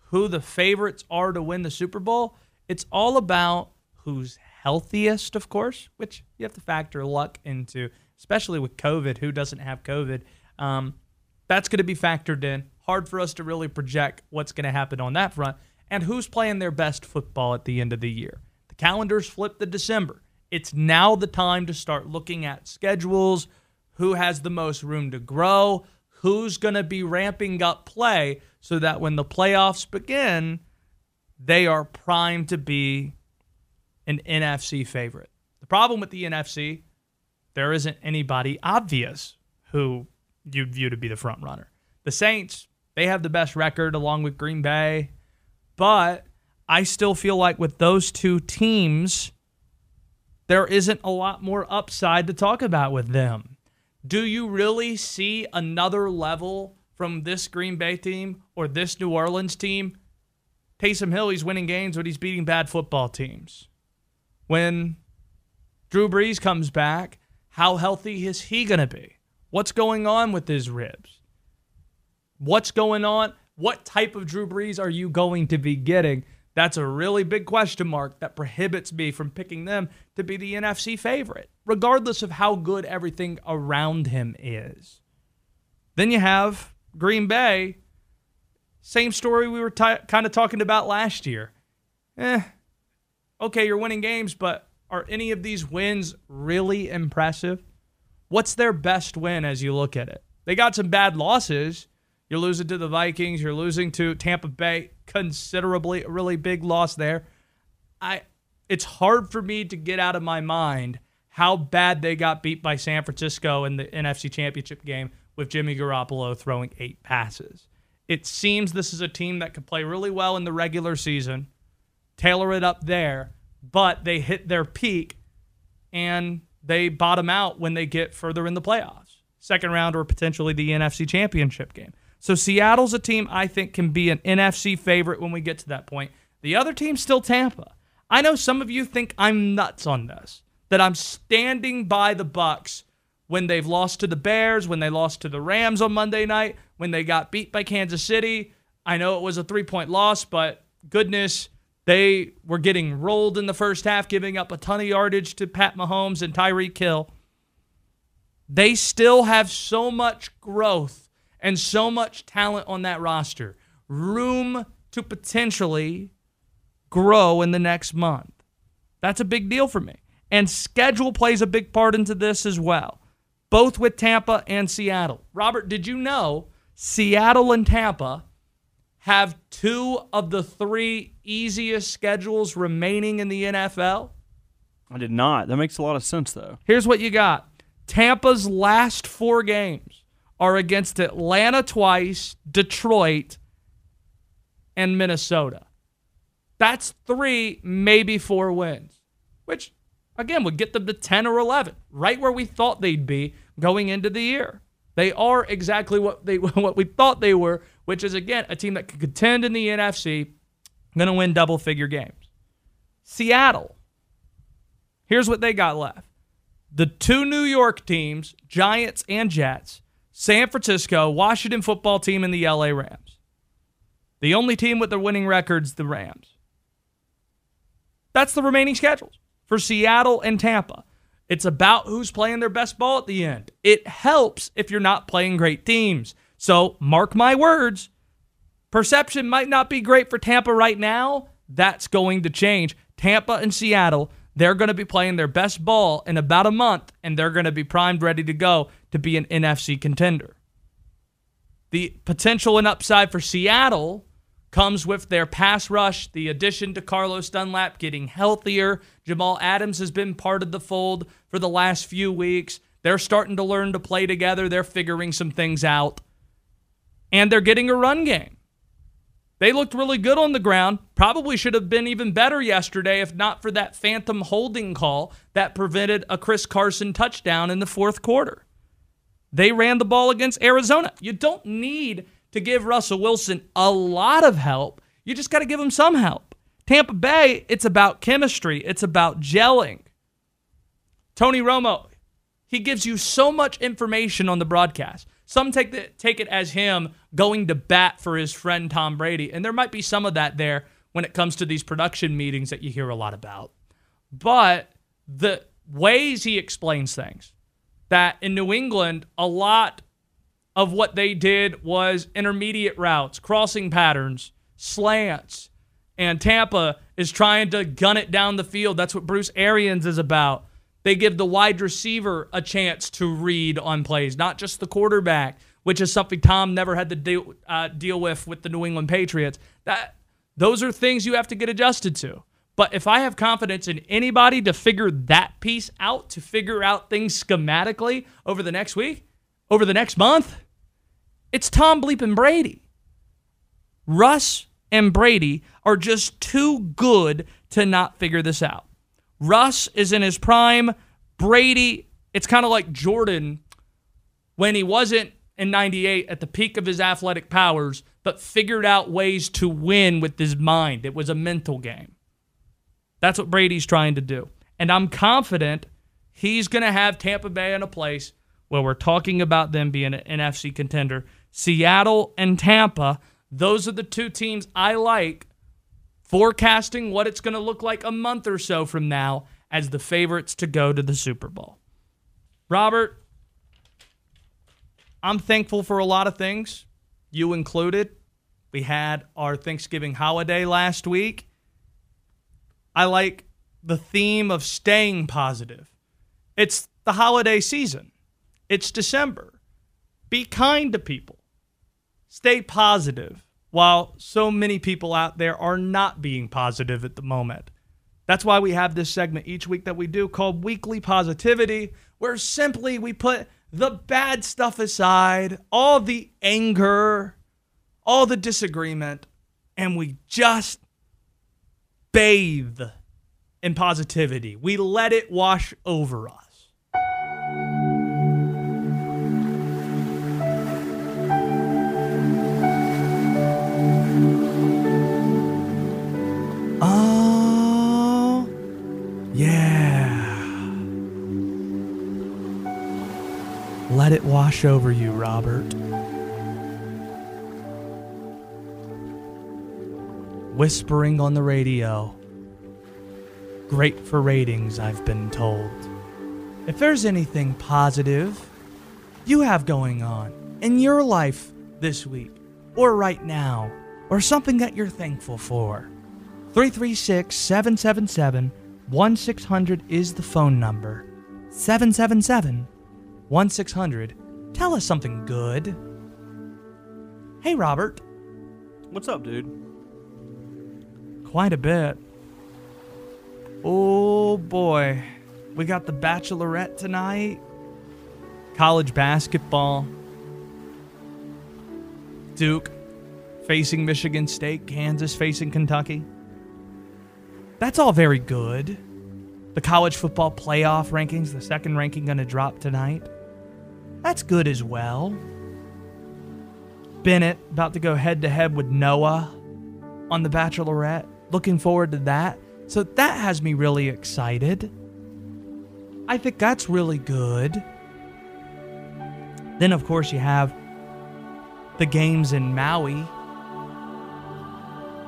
B: who the favorites are to win the Super Bowl, it's all about who's healthiest, of course, which you have to factor luck into, especially with COVID. Who doesn't have COVID? Um, that's going to be factored in. Hard for us to really project what's going to happen on that front and who's playing their best football at the end of the year. The calendars flip to December. It's now the time to start looking at schedules, who has the most room to grow, who's going to be ramping up play so that when the playoffs begin, they are primed to be an NFC favorite. The problem with the NFC, there isn't anybody obvious who you view to be the front runner. The Saints, they have the best record along with Green Bay, but I still feel like with those two teams, there isn't a lot more upside to talk about with them. Do you really see another level from this Green Bay team or this New Orleans team? Taysom Hill, he's winning games, but he's beating bad football teams. When Drew Brees comes back, how healthy is he going to be? What's going on with his ribs? What's going on? What type of Drew Brees are you going to be getting? That's a really big question mark that prohibits me from picking them to be the NFC favorite, regardless of how good everything around him is. Then you have Green Bay. Same story we were t- kind of talking about last year. Eh, okay, you're winning games, but are any of these wins really impressive? What's their best win as you look at it? They got some bad losses. You're losing to the Vikings. You're losing to Tampa Bay considerably, a really big loss there. I it's hard for me to get out of my mind how bad they got beat by San Francisco in the NFC Championship game with Jimmy Garoppolo throwing eight passes. It seems this is a team that could play really well in the regular season, tailor it up there, but they hit their peak and they bottom out when they get further in the playoffs. Second round or potentially the NFC Championship game. So Seattle's a team I think can be an NFC favorite when we get to that point. The other team's still Tampa. I know some of you think I'm nuts on this, that I'm standing by the Bucs when they've lost to the Bears, when they lost to the Rams on Monday night, when they got beat by Kansas City. I know it was a three-point loss, but goodness, They were getting rolled in the first half, giving up a ton of yardage to Pat Mahomes and Tyreek Hill. They still have so much growth and so much talent on that roster. Room to potentially grow in the next month. That's a big deal for me. And schedule plays a big part into this as well, both with Tampa and Seattle. Robert, did you know Seattle and Tampa have two of the three easiest schedules remaining in the NFL?
C: I did not. That makes a lot of sense, though.
B: Here's what you got Tampa's last four games are against Atlanta twice, Detroit, and Minnesota. That's three, maybe four wins, which again would get them to 10 or 11, right where we thought they'd be going into the year. They are exactly what they what we thought they were, which is again a team that could contend in the NFC, going to win double figure games. Seattle. Here's what they got left. The two New York teams, Giants and Jets, San Francisco, Washington football team, and the LA Rams. The only team with the winning records, the Rams. That's the remaining schedules for Seattle and Tampa. It's about who's playing their best ball at the end. It helps if you're not playing great teams. So, mark my words, perception might not be great for Tampa right now. That's going to change. Tampa and Seattle, they're going to be playing their best ball in about a month, and they're going to be primed, ready to go to be an NFC contender. The potential and upside for Seattle comes with their pass rush, the addition to Carlos Dunlap getting healthier. Jamal Adams has been part of the fold for the last few weeks. They're starting to learn to play together. They're figuring some things out. And they're getting a run game. They looked really good on the ground. Probably should have been even better yesterday if not for that phantom holding call that prevented a Chris Carson touchdown in the fourth quarter. They ran the ball against Arizona. You don't need to give Russell Wilson a lot of help. You just got to give him some help. Tampa Bay, it's about chemistry, it's about gelling. Tony Romo, he gives you so much information on the broadcast. Some take the, take it as him going to bat for his friend Tom Brady, and there might be some of that there when it comes to these production meetings that you hear a lot about. But the ways he explains things, that in New England, a lot of what they did was intermediate routes, crossing patterns, slants. And Tampa is trying to gun it down the field. That's what Bruce Arians is about. They give the wide receiver a chance to read on plays, not just the quarterback, which is something Tom never had to deal, uh, deal with with the New England Patriots. That those are things you have to get adjusted to. But if I have confidence in anybody to figure that piece out, to figure out things schematically over the next week, over the next month, it's Tom Bleep and Brady. Russ and Brady are just too good to not figure this out. Russ is in his prime. Brady, it's kind of like Jordan when he wasn't in 98 at the peak of his athletic powers, but figured out ways to win with his mind. It was a mental game. That's what Brady's trying to do. And I'm confident he's going to have Tampa Bay in a place where we're talking about them being an NFC contender Seattle and Tampa. Those are the two teams I like forecasting what it's going to look like a month or so from now as the favorites to go to the Super Bowl. Robert, I'm thankful for a lot of things, you included. We had our Thanksgiving holiday last week. I like the theme of staying positive. It's the holiday season, it's December. Be kind to people stay positive while so many people out there are not being positive at the moment. That's why we have this segment each week that we do called Weekly Positivity, where simply we put the bad stuff aside, all the anger, all the disagreement, and we just bathe in positivity. We let it wash over us. Let it wash over you, Robert. whispering on the radio. Great for ratings, I've been told. If there's anything positive you have going on in your life this week, or right now, or something that you're thankful for, 336 777 1600 is the phone number. 777 1600. Tell us something good. Hey, Robert.
C: What's up, dude?
B: Quite a bit. Oh boy. We got the Bachelorette tonight. College basketball. Duke facing Michigan State, Kansas facing Kentucky. That's all very good. The college football playoff rankings, the second ranking going to drop tonight. That's good as well. Bennett about to go head to head with Noah on The Bachelorette. Looking forward to that. So that has me really excited. I think that's really good. Then, of course, you have the games in Maui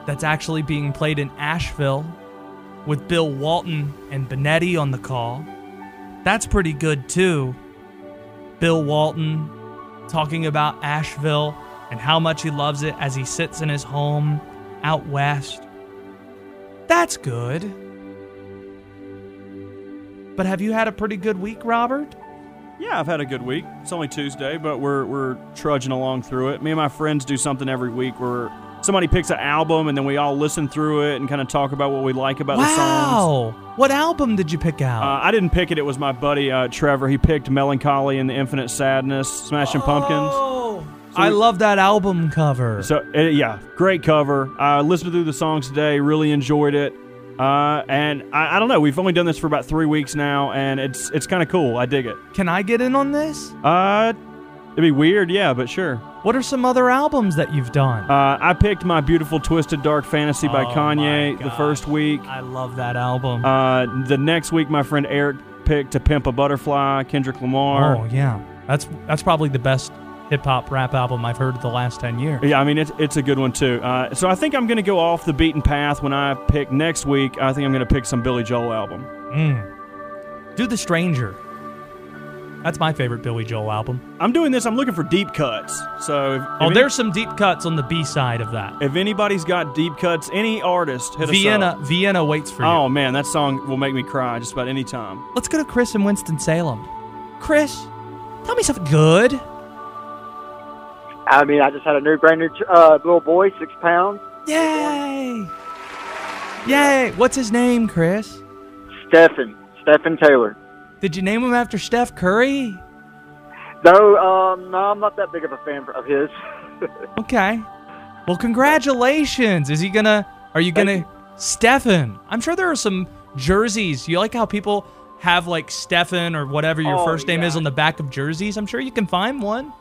B: that's actually being played in Asheville with Bill Walton and Benetti on the call. That's pretty good, too. Bill Walton talking about Asheville and how much he loves it as he sits in his home out west. That's good. But have you had a pretty good week, Robert?
C: Yeah, I've had a good week. It's only Tuesday, but we're we're trudging along through it. Me and my friends do something every week where somebody picks an album and then we all listen through it and kind of talk about what we like about the songs.
B: Wow. What album did you pick out?
C: Uh, I didn't pick it. It was my buddy uh, Trevor. He picked "Mellon Collie and the Infinite Sadness," Smashing Pumpkins.
B: Oh, I love that album cover.
C: So uh, yeah, great cover. I listened through the songs today. Really enjoyed it. Uh, and I, I don't know. We've only done this for about three weeks now, and it's it's kind of cool. I dig it.
B: Can I get in on this?
C: Uh, it'd be weird, yeah, but sure.
B: What are some other albums that you've done?
C: Uh, I picked my beautiful Twisted Dark Fantasy by
B: Oh
C: Kanye
B: my
C: the first week.
B: I love that album.
C: Uh, the next week, my friend Eric picked "To Pimp a Butterfly," Kendrick Lamar.
B: oh yeah, that's that's probably the best hip hop rap album I've heard in the last ten years.
C: Yeah, I mean it's it's a good one too. Uh, so I think I'm gonna go off the beaten path when I pick next week. I think I'm gonna pick some Billy Joel album.
B: Mm. Do the Stranger. That's my favorite Billy Joel album.
C: I'm doing this. I'm looking for deep cuts. So if,
B: Oh,
C: if
B: there's some deep cuts on the B side of that.
C: if anybody's got deep cuts, any artist, hit us
B: Vienna,
C: up.
B: Vienna waits for you.
C: Oh man, that song will make me cry just about any time.
B: Let's go to Chris in Winston Salem. Chris, tell me something good.
I: I mean, I just had a new, brand new uh, little boy, six pounds.
B: Yay! Yay! What's his name, Chris?
I: Stephen, Stephen Taylor.
B: Did you name him after Steph Curry?
I: No, um, no, I'm not that big of a fan of his.
B: Okay. Well, congratulations. Is he gonna? Are you gonna? Stefan. I'm sure there are some jerseys. You like how people have like Stefan or whatever your
I: Oh,
B: first name is on the back of jerseys. I'm sure you can find one.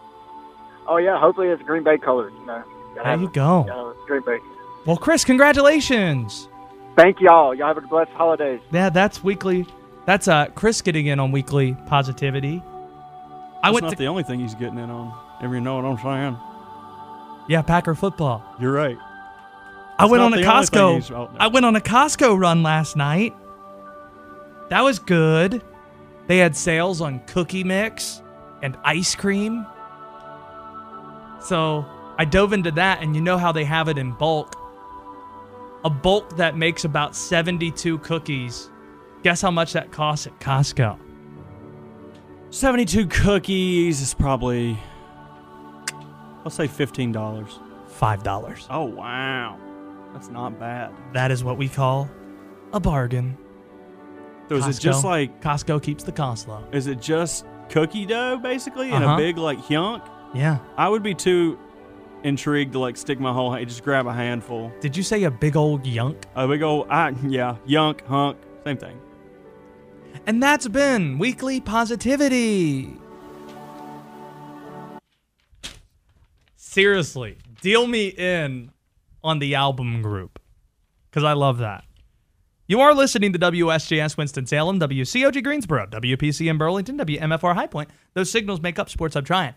I: oh yeah, hopefully it's Green Bay colors. You know.
B: There you go.
I: Yeah, Green Bay.
B: Well, Chris, congratulations.
I: Thank y'all. Y'all have a blessed holidays.
B: Yeah, that's weekly. That's uh Chris getting in on weekly positivity. I
C: That's
B: went
C: not
B: to
C: the only thing he's getting in on. If you know what I'm saying.
B: yeah Packer football.
C: You're right.
B: I
C: That's
B: went on a
C: the only thing
B: Costco.
C: oh, no.
B: I went on a Costco run last night. That was good. They had sales on cookie mix and ice cream. So I dove into that, and you know how they have it in bulk. A bulk that makes about 72 cookies. Guess how much that costs at Costco?
C: 72 cookies is probably, I'll say $15.
B: $5.
C: Oh, wow. That's not bad.
B: That is what we call a bargain.
C: So is it just like,
B: Costco keeps the cost low?
C: is it just cookie dough basically in
B: Uh-huh.
C: a big like hyunk?
B: Yeah.
C: I would be too intrigued to like stick my whole hand, just grab a handful.
B: Did you say a big old yunk?
C: A big old, I, yeah, yunk, hunk, same thing.
B: And that's been Weekly Positivity. Seriously, deal me in on the album group because I love that. You are listening to WSJS Winston-Salem, WCOG Greensboro, WPC in Burlington, WMFR High Point. Those signals make up Sports Hub Triad.